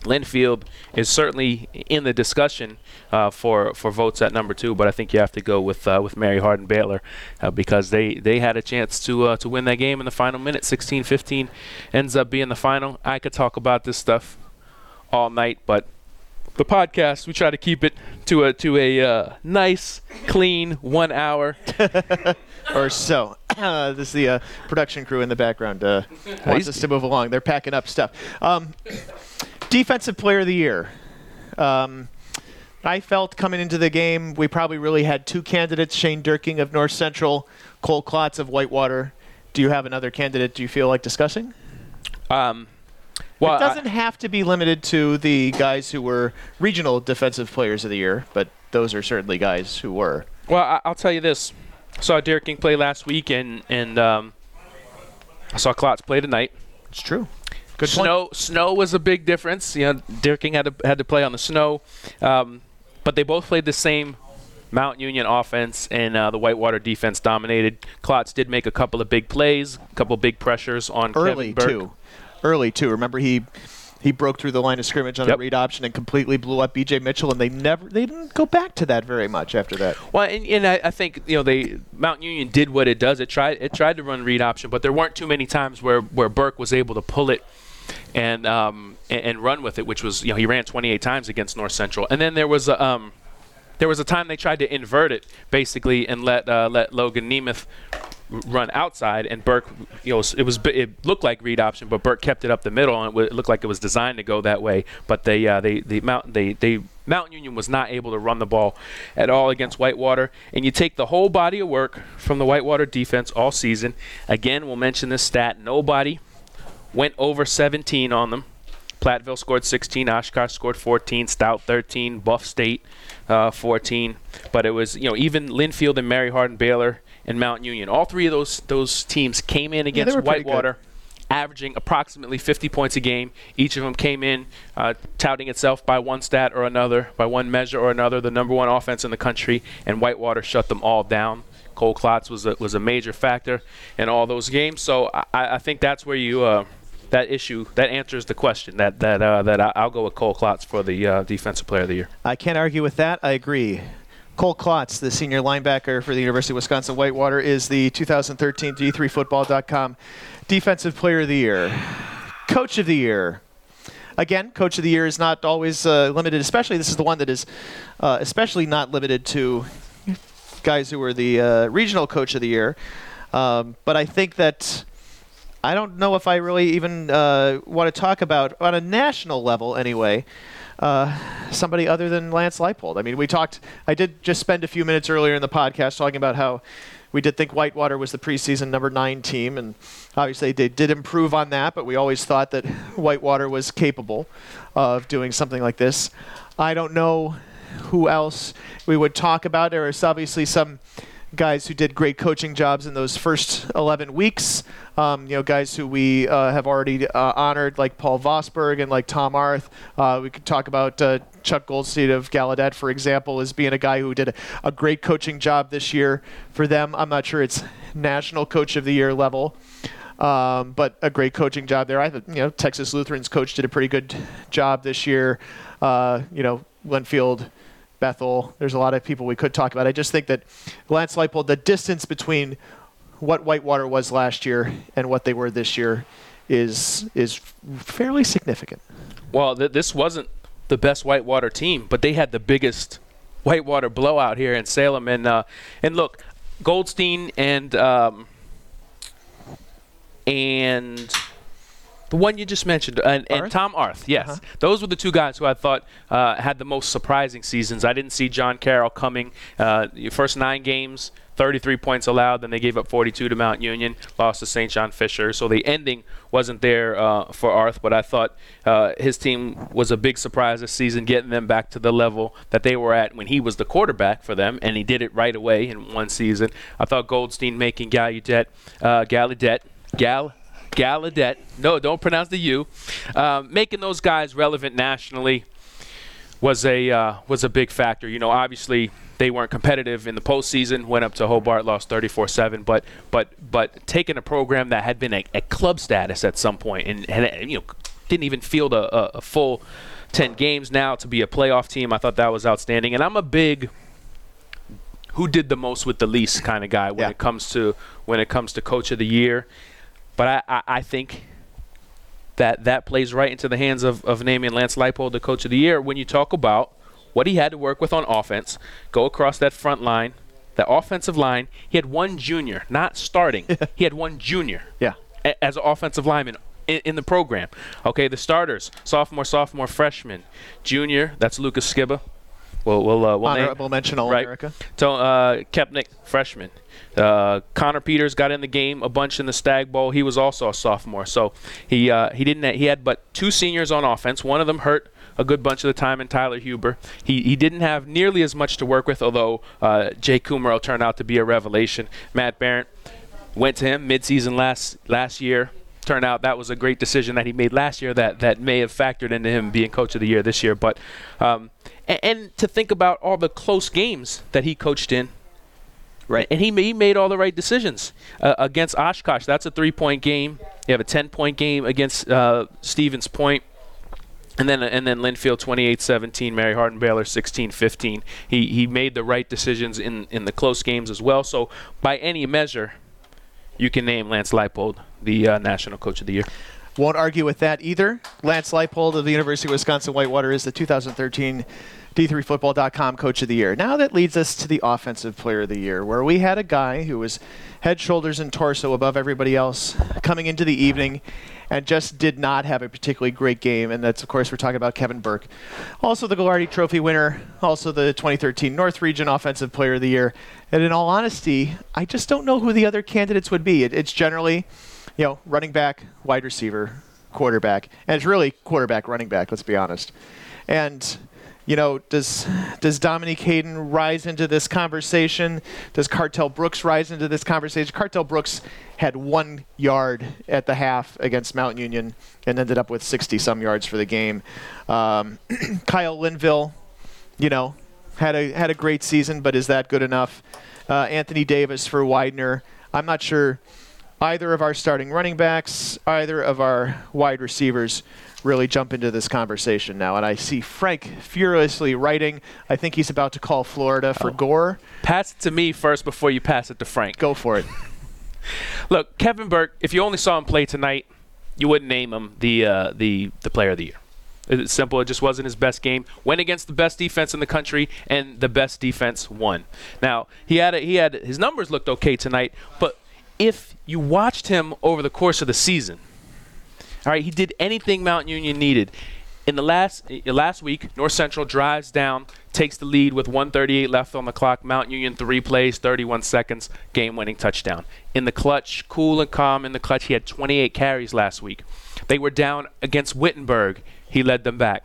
Speaker 2: Linfield is certainly in the discussion uh, for for votes at number two, but I think you have to go with uh, with Mary Hardin Baylor uh, because they, they had a chance to uh, to win that game in the final minute. 16-15 ends up being the final. I could talk about this stuff all night, but the podcast we try to keep it to a to a uh, nice, clean one hour. *laughs*
Speaker 1: or so. Uh, *coughs* this is the uh, production crew in the background. Uh, wants us to move along. They're packing up stuff. Um, defensive player of the year. Um, I felt coming into the game, we probably really had two candidates: Shane Dierking of North Central, Cole Klotz of Whitewater. Do you have another candidate? Do you feel like discussing?
Speaker 2: Um, well,
Speaker 1: it doesn't have to be limited to the guys who were regional defensive players of the year, but those are certainly guys who were.
Speaker 2: Well, I- I'll tell you this. I Saw Dierking play last week, and and um, I saw Klotz play tonight.
Speaker 1: It's true. Good point.
Speaker 2: snow snow was a big difference. You know, Dierking had to had to play on the snow, um, but they both played the same Mount Union offense, and uh, the Whitewater defense dominated. Klotz did make a couple of big plays, a couple of big pressures on
Speaker 1: early too. Early too. Remember he he broke through the line of scrimmage on
Speaker 2: Yep.
Speaker 1: a read option and completely blew up B.J. Mitchell, and they never they didn't go back to that very much after that.
Speaker 2: Well, and, and I, I think you know they Mount Union did what it does. It tried it tried to run read option, but there weren't too many times where where Burke was able to pull it and um and, and run with it, which was you know he ran 28 times against North Central, and then there was a um there was a time they tried to invert it basically and let uh, let Logan Nemeth run outside, and Burke, you know, it was it looked like read option, but Burke kept it up the middle, and it looked like it was designed to go that way. But they uh, they they Mount they they Mount Union was not able to run the ball at all against Whitewater. And you take the whole body of work from the Whitewater defense all season. Again, we'll mention this stat: nobody went over 17 on them. Platteville scored 16, Oshkosh scored 14, Stout 13, Buff State uh, 14. But it was, you know, even Linfield and Mary Hardin Baylor and Mount Union. All three of those those teams came in against
Speaker 1: yeah,
Speaker 2: Whitewater averaging approximately 50 points a game. Each of them came in uh, touting itself by one stat or another, by one measure or another, the number one offense in the country, and Whitewater shut them all down. Cole Klotz was a, was a major factor in all those games. So I, I think that's where you uh, that issue that answers the question. That that uh, that I'll go with Cole Klotz for the uh, defensive player of the year.
Speaker 1: I can't argue with that. I agree. Cole Klotz, the senior linebacker for the University of Wisconsin Whitewater, is the 2013 D3Football.com Defensive Player of the Year, Coach of the Year. Again, Coach of the Year is not always uh, limited. Especially this is the one that is uh, especially not limited to guys who were the uh, regional Coach of the Year. Um, but I think that I don't know if I really even uh, want to talk about on a national level anyway uh, somebody other than Lance Leipold. I mean, we talked. I did just spend a few minutes earlier in the podcast talking about how we did think Whitewater was the preseason number nine team, and obviously they did improve on that. But we always thought that Whitewater was capable of doing something like this. I don't know who else we would talk about. There is obviously some guys who did great coaching jobs in those first 11 weeks. Um, you know, guys who we uh, have already uh, honored, like Paul Vosberg and like Tom Arth. Uh, we could talk about uh, Chuck Goldstein of Gallaudet, for example, as being a guy who did a, a, great coaching job this year for them. I'm not sure it's national coach of the year level. Um, but a great coaching job there. I you know, Texas Lutheran's coach did a pretty good job this year. Uh, you know, Linfield, Bethel. There's a lot of people we could talk about. I just think that Lance Leipold, the distance between what Whitewater was last year and what they were this year is is fairly significant.
Speaker 2: Well, th- this wasn't the best Whitewater team, but they had the biggest Whitewater blowout here in Salem. And uh, and look, Goldstein and um, and the one you just mentioned, and, and Tom Arth, yes. Uh-huh. Those were the two guys who I thought uh, had the most surprising seasons. I didn't see John Carroll coming. Uh, first nine games, 33 points allowed. Then they gave up 42 to Mount Union, lost to St. John Fisher. So the ending wasn't there uh, for Arth, but I thought uh, his team was a big surprise this season, getting them back to the level that they were at when he was the quarterback for them, and he did it right away in one season. I thought Goldstein making Gallaudet, uh, Gallaudet, Gal. Gallaudet, no, don't pronounce the U, uh, making those guys relevant nationally was a uh, was a big factor. You know, obviously they weren't competitive in the postseason. Went up to Hobart, lost 34-7. But but but taking a program that had been at club status at some point and, and you know didn't even field a, a, a full 10 games now to be a playoff team. I thought that was outstanding. And I'm a big who did the most with the least kind of guy when
Speaker 1: yeah.
Speaker 2: it comes to when it comes to coach of the year. But I, I, I think that that plays right into the hands of, of naming Lance Leipold the coach of the year when you talk about what he had to work with on offense, go across that front line, that offensive line. He had one junior, not starting. *laughs* he had one junior.
Speaker 1: Yeah.
Speaker 2: A- as an offensive lineman in, in, the program. Okay, the starters: sophomore, sophomore, freshman, junior. That's Lucas Skiba. We'll, we'll, uh, we'll
Speaker 1: Honorable
Speaker 2: name,
Speaker 1: mention All
Speaker 2: right.
Speaker 1: America.
Speaker 2: So, uh, Kepnick, freshman. Uh, Connor Peters got in the game a bunch in the Stag Bowl. He was also a sophomore, so he uh, he didn't he had but two seniors on offense. One of them hurt a good bunch of the time in Tyler Huber. He, he didn't have nearly as much to work with, although uh, Jake Kumerow turned out to be a revelation. Matt Barrett went to him midseason last last year. Turned out that was a great decision that he made last year that, that may have factored into him being coach of the year this year. But um, and, and to think about all the close games that he coached in Right. And he, he made all the right decisions uh, against Oshkosh. That's a three point game. You have a 10 point game against uh, Stevens Point. And then and then Linfield 28-17, Mary Hardin Baylor 16-15. He he made the right decisions in in the close games as well. So by any measure, you can name Lance Leipold the uh, national coach of the year.
Speaker 1: Won't argue with that either. Lance Leipold of the University of Wisconsin Whitewater is the 2013 D3Football.com Coach of the Year. Now that leads us to the Offensive Player of the Year, where we had a guy who was head, shoulders, and torso above everybody else coming into the evening and just did not have a particularly great game. And that's, of course, we're talking about Kevin Burke. Also, the Gagliardi Trophy winner, also the 2013 North Region Offensive Player of the Year. And in all honesty, I just don't know who the other candidates would be. It, it's generally, you know, running back, wide receiver, quarterback. And it's really quarterback, running back, let's be honest. And you know, does does Dominique Hayden rise into this conversation? Does Cartel Brooks rise into this conversation? Cartel Brooks had one yard at the half against Mount Union and ended up with 60 some yards for the game. Um, *clears throat* Kyle Linville, you know, had a had a great season, but is that good enough? Uh, Anthony Davis for Widener. I'm not sure either of our starting running backs, either of our wide receivers really jump into this conversation now. And I see Frank furiously writing. I think he's about to call Florida for oh. Gore.
Speaker 2: Pass it to me first before you pass it to Frank.
Speaker 1: Go for it. *laughs*
Speaker 2: Look, Kevin Burke. If you only saw him play tonight, you wouldn't name him the uh, the the player of the year. It's simple. It just wasn't his best game. Went against the best defense in the country, and the best defense won. Now he had a, he had his numbers looked okay tonight, but if you watched him over the course of the season, all right, he did anything Mount Union needed. In the last uh, last week, North Central drives down, takes the lead with 138 left on the clock. Mount Union three plays, 31 seconds, game-winning touchdown. In the clutch, cool and calm in the clutch, he had 28 carries last week. They were down against Wittenberg. He led them back.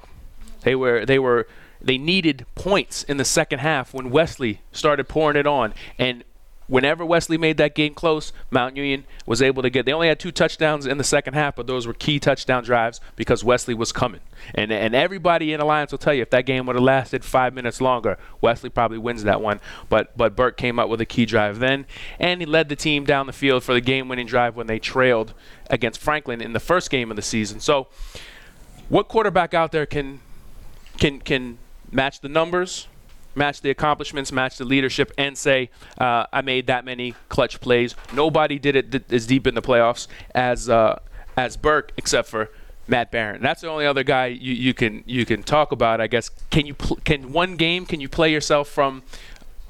Speaker 2: They were they were they needed points in the second half when Wesley started pouring it on, and whenever Wesley made that game close, Mount Union was able to get. They only had two touchdowns in the second half, but those were key touchdown drives because Wesley was coming. And and everybody in Alliance will tell you if that game would have lasted five minutes longer, Wesley probably wins that one. But but Burke came up with a key drive then, and he led the team down the field for the game-winning drive when they trailed against Franklin in the first game of the season. So, what quarterback out there can can can match the numbers? Match the accomplishments, match the leadership, and say, uh, I made that many clutch plays. Nobody did it th- as deep in the playoffs as uh, as Burke, except for Matt Barrett. That's the only other guy you, you can you can talk about. I guess. Can you pl- can one game can you play yourself from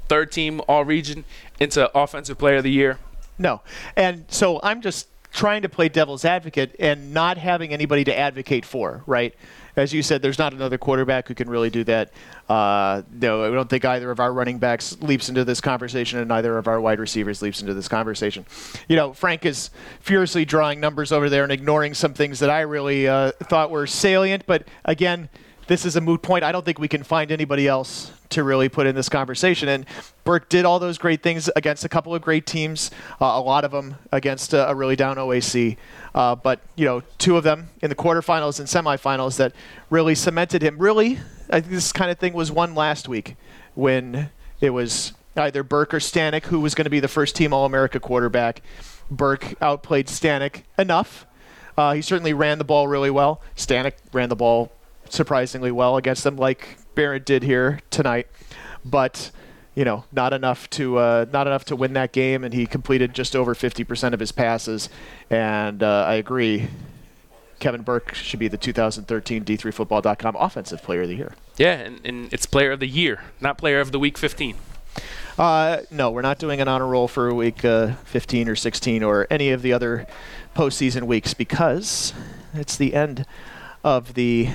Speaker 2: third team all region into offensive player of the year?
Speaker 1: No, and so I'm just trying to play devil's advocate and not having anybody to advocate for, right? As you said, there's not another quarterback who can really do that. Uh, no, I don't think either of our running backs leaps into this conversation, and neither of our wide receivers leaps into this conversation. You know, Frank is furiously drawing numbers over there and ignoring some things that I really uh, thought were salient. But again, this is a moot point. I don't think we can find anybody else to really put in this conversation. And Burke did all those great things against a couple of great teams, uh, a lot of them against a, a really down OAC. Uh, but, you know, two of them in the quarterfinals and semifinals that really cemented him. Really, I think this kind of thing was won last week when it was either Burke or Stanek who was going to be the first team All America quarterback. Burke outplayed Stanek enough. Uh, he certainly ran the ball really well. Stanek ran the ball surprisingly well against them, like Barrett did here tonight, but you know, not enough to uh, not enough to win that game, and he completed just over 50% of his passes. And uh, I agree, Kevin Burke should be the 2013 D3Football.com Offensive Player of the Year.
Speaker 2: Yeah, and, and it's Player of the Year, not Player of the Week 15.
Speaker 1: Uh, no, we're not doing an honor roll for week uh, 15 or 16 or any of the other postseason weeks because it's the end of the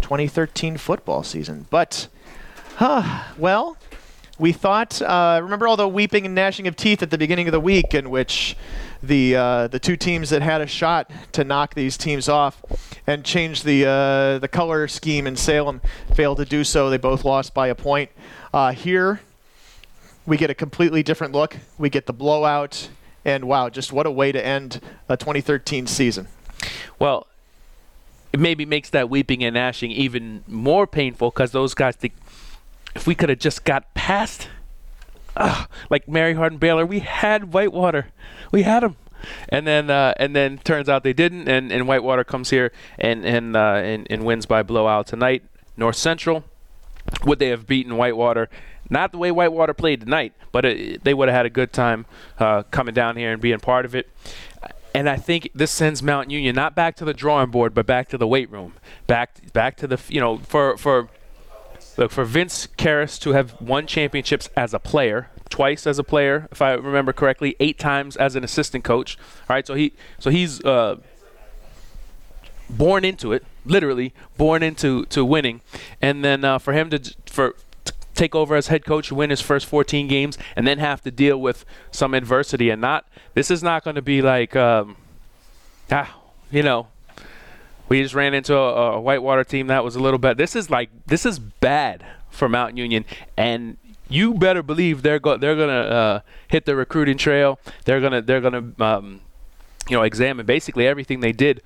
Speaker 1: 2013 football season. But, huh, well, we thought, uh, remember all the weeping and gnashing of teeth at the beginning of the week in which the uh, the two teams that had a shot to knock these teams off and change the uh, the color scheme in Salem failed to do so. They both lost by a point. Uh, here, we get a completely different look. We get the blowout, and wow, just what a way to end a 2013 season.
Speaker 2: Well, it maybe makes that weeping and gnashing even more painful because those guys think if we could have just got past, uh, like Mary Hardin Baylor, we had Whitewater, we had them, and then uh, and then turns out they didn't, and, and Whitewater comes here and and, uh, and and wins by blowout tonight. North Central, would they have beaten Whitewater? Not the way Whitewater played tonight, but it, they would have had a good time uh, coming down here and being part of it and I think this sends Mount Union not back to the drawing board, but back to the weight room, back back to the you know for for look for Vince Kehres to have won championships as a player, twice as a player, if I remember correctly, eight times as an assistant coach. All right, so he so he's uh, born into it, literally born into to winning, and then uh, for him to for take over as head coach, win his first 14 games, and then have to deal with some adversity. And not this is not going to be like, um, ah, you know, we just ran into a, a Whitewater team that was a little bit. This is like this is bad for Mount Union, and you better believe they're go- they're gonna uh, hit the recruiting trail. They're gonna they're gonna um, you know examine basically everything they did,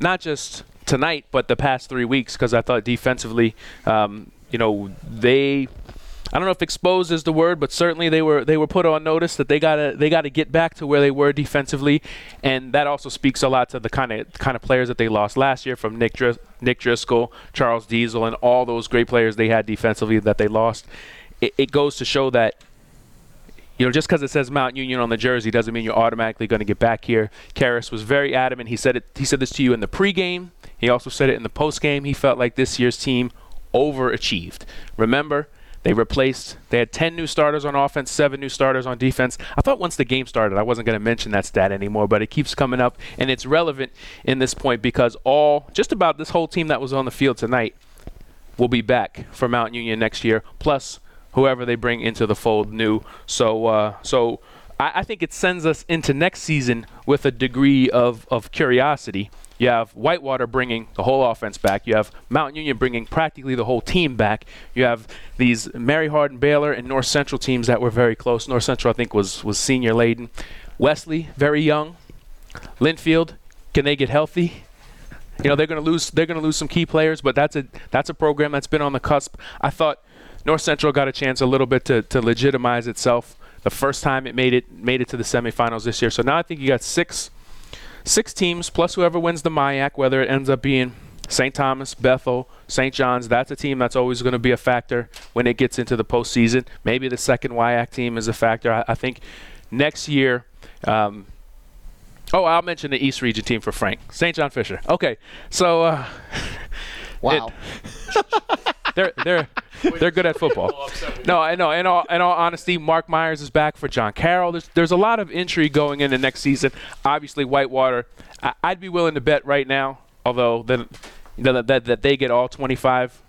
Speaker 2: not just tonight but the past three weeks because I thought defensively, um, you know they I don't know if exposed is the word, but certainly they were they were put on notice that they gotta they gotta get back to where they were defensively, and that also speaks a lot to the kind of kind of players that they lost last year from Nick Dris- Nick Driscoll, Charles Dieuseul, and all those great players they had defensively that they lost. It, it goes to show that. You know, just because it says Mount Union on the jersey doesn't mean you're automatically going to get back here. Kehres was very adamant. He said it. He said this to you in the pregame. He also said it in the postgame. He felt like this year's team overachieved. Remember, they replaced, they had 10 new starters on offense, seven new starters on defense. I thought once the game started, I wasn't going to mention that stat anymore, but it keeps coming up, and it's relevant in this point because all, just about this whole team that was on the field tonight will be back for Mount Union next year, plus whoever they bring into the fold new. So, uh, so I, I think it sends us into next season with a degree of, of curiosity you have Whitewater bringing the whole offense back. You have Mount Union bringing practically the whole team back. You have these Mary Hardin, Baylor, and North Central teams that were very close. North Central, I think, was was senior laden. Wesley, very young. Linfield, can they get healthy? You know they're going to lose. They're going to lose some key players, but that's a that's a program that's been on the cusp. I thought North Central got a chance a little bit to, to legitimize itself the first time it made it made it to the semifinals this year. So now I think you got six six teams plus whoever wins the MIAC, whether it ends up being St. Thomas, Bethel, St. John's, that's a team that's always going to be a factor when it gets into the postseason. Maybe the second WIAC team is a factor. I, I think next year. Um, oh, I'll mention the East Region team for Frank. St. John Fisher. Okay, so. Uh, *laughs*
Speaker 1: wow. *laughs*
Speaker 2: It, they're they're they're good at football. No, I know. In all in all honesty, Mark Myers is back for John Carroll. There's there's a lot of intrigue going into next season. Obviously, Whitewater. I, would be willing to bet right now, although then that, that that they get all 25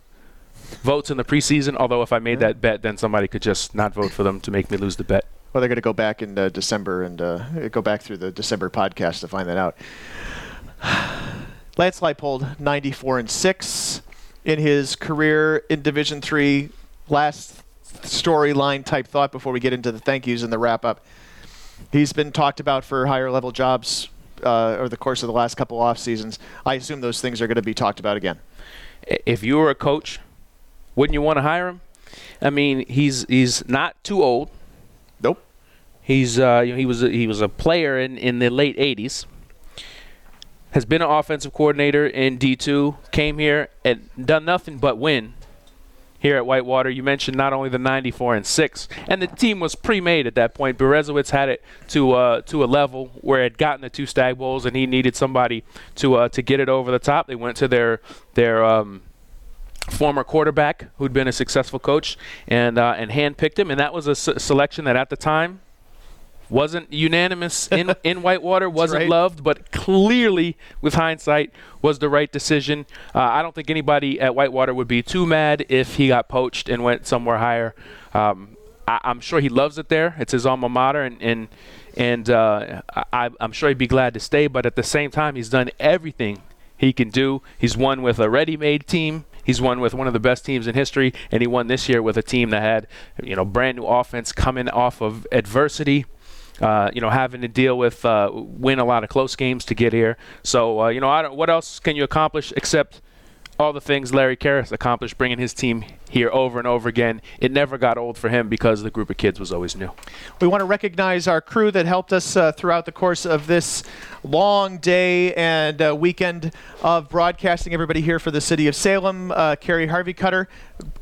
Speaker 2: votes in the preseason. Although if I made that bet, then somebody could just not vote for them to make me lose the bet.
Speaker 1: Well, they're going to go back in uh, December and uh, go back through the December podcast to find that out. *sighs* Lance Leipold, 94 and six in his career in Division Three. Last storyline type thought before we get into the thank yous and the wrap up. He's been talked about for higher level jobs uh, over the course of the last couple off seasons. I assume those things are going to be talked about again.
Speaker 2: If you were a coach, wouldn't you want to hire him? I mean, he's he's not too old.
Speaker 1: Nope.
Speaker 2: He's uh, he was a, he was a player in, in the late '80s has been an offensive coordinator in D2, came here and done nothing but win here at Whitewater. You mentioned not only the 94 and 6, and the team was pre-made at that point. Berezowski had it to uh, to a level where it had gotten the two Stag Bowls, and he needed somebody to uh, to get it over the top. They went to their their um, former quarterback who'd been a successful coach and uh, and handpicked him, and that was a s- selection that at the time wasn't unanimous in, *laughs* in Whitewater, wasn't
Speaker 1: right.
Speaker 2: loved, but clearly, with hindsight, was the right decision. Uh, I don't think anybody at Whitewater would be too mad if he got poached and went somewhere higher. Um, I, am sure he loves it there. It's his alma mater, and and, and uh, I, I'm sure he'd be glad to stay. But at the same time, he's done everything he can do. He's won with a ready-made team. He's won with one of the best teams in history, and he won this year with a team that had, you know, brand new offense coming off of adversity uh, you know, having to deal with uh, win a lot of close games to get here. So, uh, you know, what else can you accomplish except all the things Larry Kehres accomplished, bringing his team here over and over again. It never got old for him because the group of kids was always new.
Speaker 1: We want to recognize our crew that helped us uh, throughout the course of this long day and uh, weekend of broadcasting. Everybody here for the city of Salem, uh, Carey Harveycutter,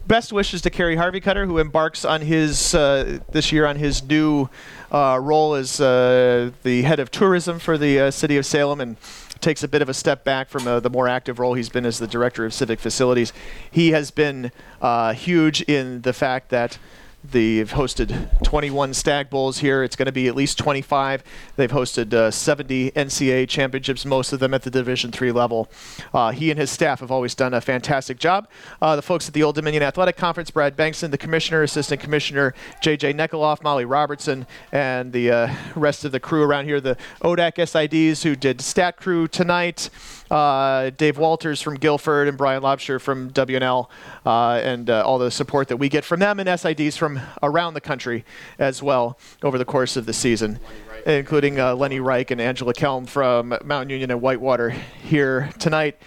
Speaker 1: best wishes to Carey Harveycutter, who embarks on his uh, this year on his new uh, role as uh, the head of tourism for the city of Salem and takes a bit of a step back from uh, the more active role he's been as the director of civic facilities. He has been uh, huge in the fact that They've hosted 21 Stag Bowls here. It's going to be at least 25. They've hosted uh, 70 NCAA championships, most of them at the Division three level. Uh, he and his staff have always done a fantastic job. Uh, the folks at the Old Dominion Athletic Conference, Brad Bankston, the commissioner, assistant commissioner, J.J. Nekoloff, Molly Robertson, and the uh, rest of the crew around here, the ODAC SIDs who did Stat Crew tonight uh, Dave Walters from Guilford and Brian Laubscher from W&L, uh, and all the support that we get from them and SIDs from around the country as well over the course of the season, including uh, Lenny Reich and Angela Kelm from Mount Union and Whitewater here tonight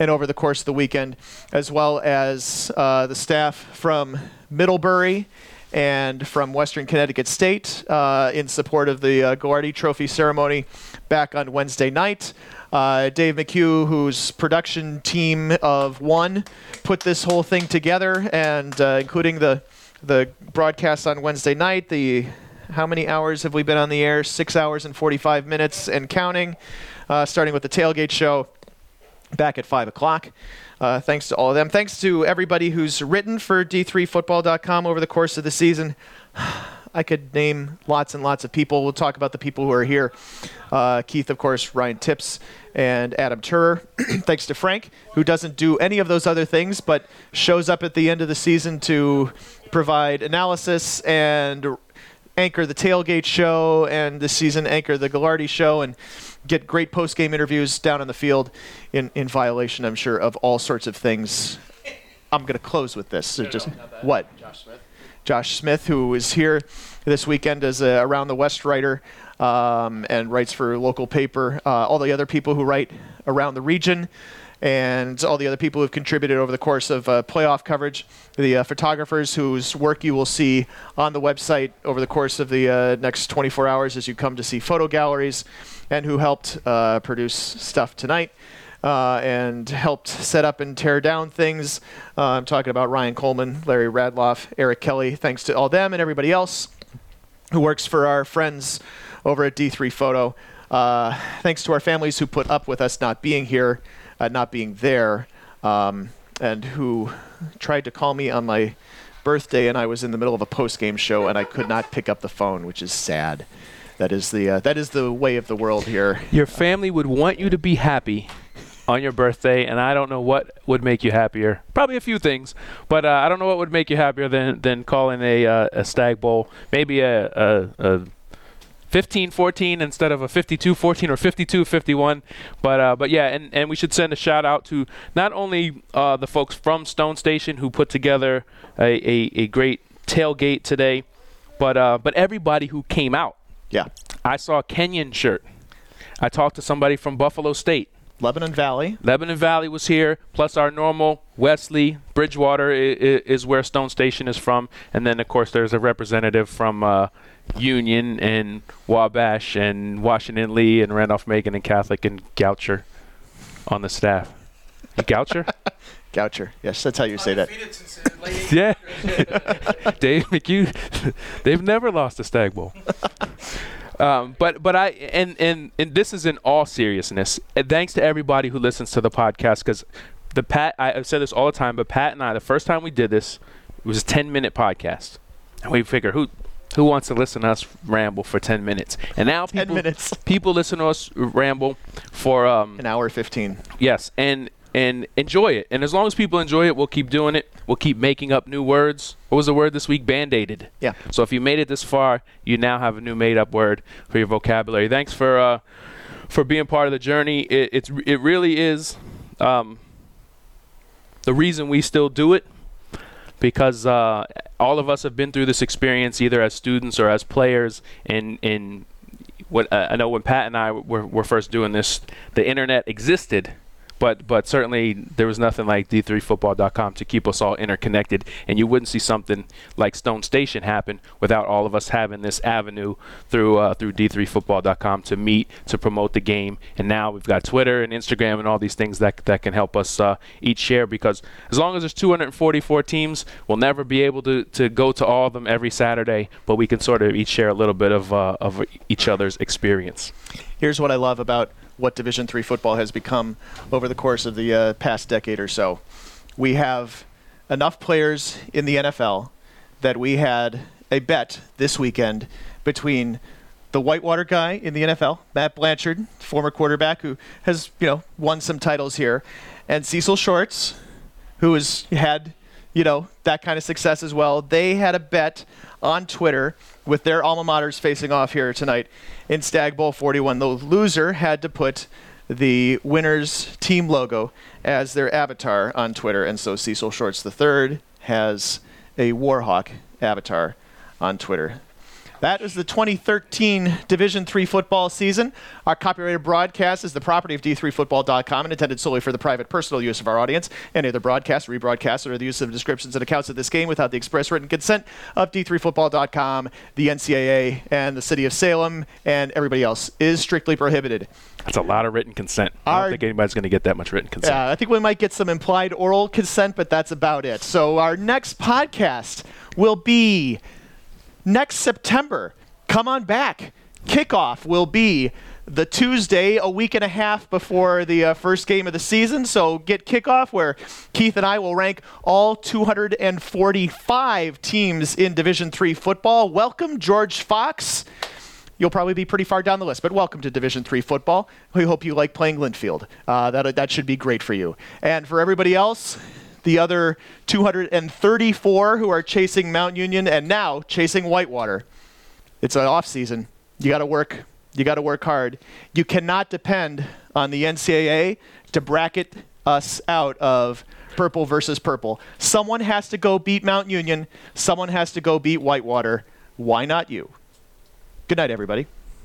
Speaker 1: and over the course of the weekend, as well as uh, the staff from Middlebury and from Western Connecticut State uh, in support of the uh, Gagliardi Trophy ceremony back on Wednesday night. Uh, Dave McHugh, whose production team of one put this whole thing together, and uh, including the the broadcast on Wednesday night. The how many hours have we been on the air? Six hours and 45 minutes and counting. Uh, starting with the tailgate show back at five o'clock. Uh, thanks to all of them. Thanks to everybody who's written for D3Football.com over the course of the season. *sighs* I could name lots and lots of people. We'll talk about the people who are here. Uh, Keith, of course, Ryan Tipps, and Adam Turer. *clears throat* Thanks to Frank, who doesn't do any of those other things, but shows up at the end of the season to provide analysis and anchor the tailgate show and this season anchor the Gagliardi show and get great post game interviews down on the field in, in violation, I'm sure, of all sorts of things. I'm going to close with this. So just what?
Speaker 3: Josh Smith.
Speaker 1: Josh Smith, who is here this weekend as a Around the West writer um, and writes for local paper. Uh, all the other people who write around the region and all the other people who've contributed over the course of uh, playoff coverage, the uh, photographers whose work you will see on the website over the course of the uh, next 24 hours as you come to see photo galleries, and who helped uh, produce stuff tonight. Uh, and helped set up and tear down things. Uh, I'm talking about Ryan Coleman, Larry Radloff, Eric Kelly. Thanks to all them and everybody else who works for our friends over at D3 Photo. Thanks to our families who put up with us not being here, uh, not being there, um, and who tried to call me on my birthday, and I was in the middle of a post-game show, and I could not pick up the phone, which is sad. That is the uh, that is the way of the world here.
Speaker 2: Your family would want you to be happy on your birthday, and I don't know what would make you happier. Probably a few things, but uh, I don't know what would make you happier than than calling a uh, a stag bowl, maybe a, a, a 15-14 instead of a 52-14 or 52-51. But uh, but yeah, and, and we should send a shout out to not only uh, the folks from Stone Station who put together a, a, a great tailgate today, but uh, but everybody who came out.
Speaker 1: Yeah,
Speaker 2: I saw a Kenyon shirt. I talked to somebody from Buffalo State.
Speaker 1: Lebanon Valley.
Speaker 2: Lebanon Valley was here, plus our normal Wesley, Bridgewater is, is where Stone Station is from, and then of course there's a representative from uh, Union and Wabash and Washington Lee and Randolph Macon and Catholic and Goucher on the staff. Goucher? *laughs*
Speaker 1: Goucher. Yes, that's how you say that.
Speaker 2: yeah. *laughs* Dave McHugh. *laughs* They've never lost a Stag Bowl. Um, but but I and, and and this is in all seriousness. And thanks to everybody who listens to the podcast because the Pat I, have said this all the time, but Pat and I the first time we did this it was a ten minute podcast, and we figure who who wants to listen to us ramble for 10 minutes? And now people,
Speaker 1: 10 minutes. *laughs*
Speaker 2: people listen to us ramble for um,
Speaker 1: an hour 15.
Speaker 2: Yes, and and enjoy it. And as long as people enjoy it, we'll keep doing it. We'll keep making up new words. What was the word this week? Band-aided.
Speaker 1: Yeah.
Speaker 2: So if you made it this far, you now have a new made-up word for your vocabulary. Thanks for uh, for being part of the journey. It, it's it really is um, the reason we still do it because uh, all of us have been through this experience either as students or as players and in what uh, I know when Pat and I were, were first doing this the internet existed but but certainly there was nothing like D3Football.com to keep us all interconnected, and you wouldn't see something like Stone Station happen without all of us having this avenue through uh, through D3Football.com to meet to promote the game. And now we've got Twitter and Instagram and all these things that that can help us uh, each share because as long as there's 244 teams, we'll never be able to, to go to all of them every Saturday, but we can sort of each share a little bit of uh, of each other's experience.
Speaker 1: Here's what I love about what Division three football has become over the course of the uh, past decade or so. We have enough players in the NFL that we had a bet this weekend between the Whitewater guy in the NFL, Matt Blanchard, former quarterback who has you know won some titles here, and Cecil Shorts, who has had you know that kind of success as well. They had a bet on Twitter with their alma maters facing off here tonight in Stag Bowl 41. The loser had to put the winner's team logo as their avatar on Twitter, and so Cecil Shorts III has a Warhawk avatar on Twitter. That is the 2013 Division III football season. Our copyrighted broadcast is the property of d3football.com and intended solely for the private personal use of our audience. Any other broadcast, rebroadcast, or the use of descriptions and accounts of this game without the express written consent of d3football.com, the NCAA, and the city of Salem, and everybody else is strictly prohibited.
Speaker 2: That's a lot of written consent. I don't think anybody's going to get that much written consent.
Speaker 1: Yeah, I think we might get some implied oral consent, but that's about it. So our next podcast will be next September. Come on back. Kickoff will be the Tuesday, a week and a half before the uh, first game of the season. So get kickoff where Keith and I will rank all 245 teams in Division Three football. Welcome, George Fox. You'll probably be pretty far down the list, but welcome to Division Three football. We hope you like playing Linfield. Uh, that that should be great for you. And for everybody else, the other 234 who are chasing Mount Union and now chasing Whitewater. It's an off season. You got to work. You got to work hard. You cannot depend on the NCAA to bracket us out of purple versus purple. Someone has to go beat Mount Union. Someone has to go beat Whitewater. Why not you? Good night, everybody.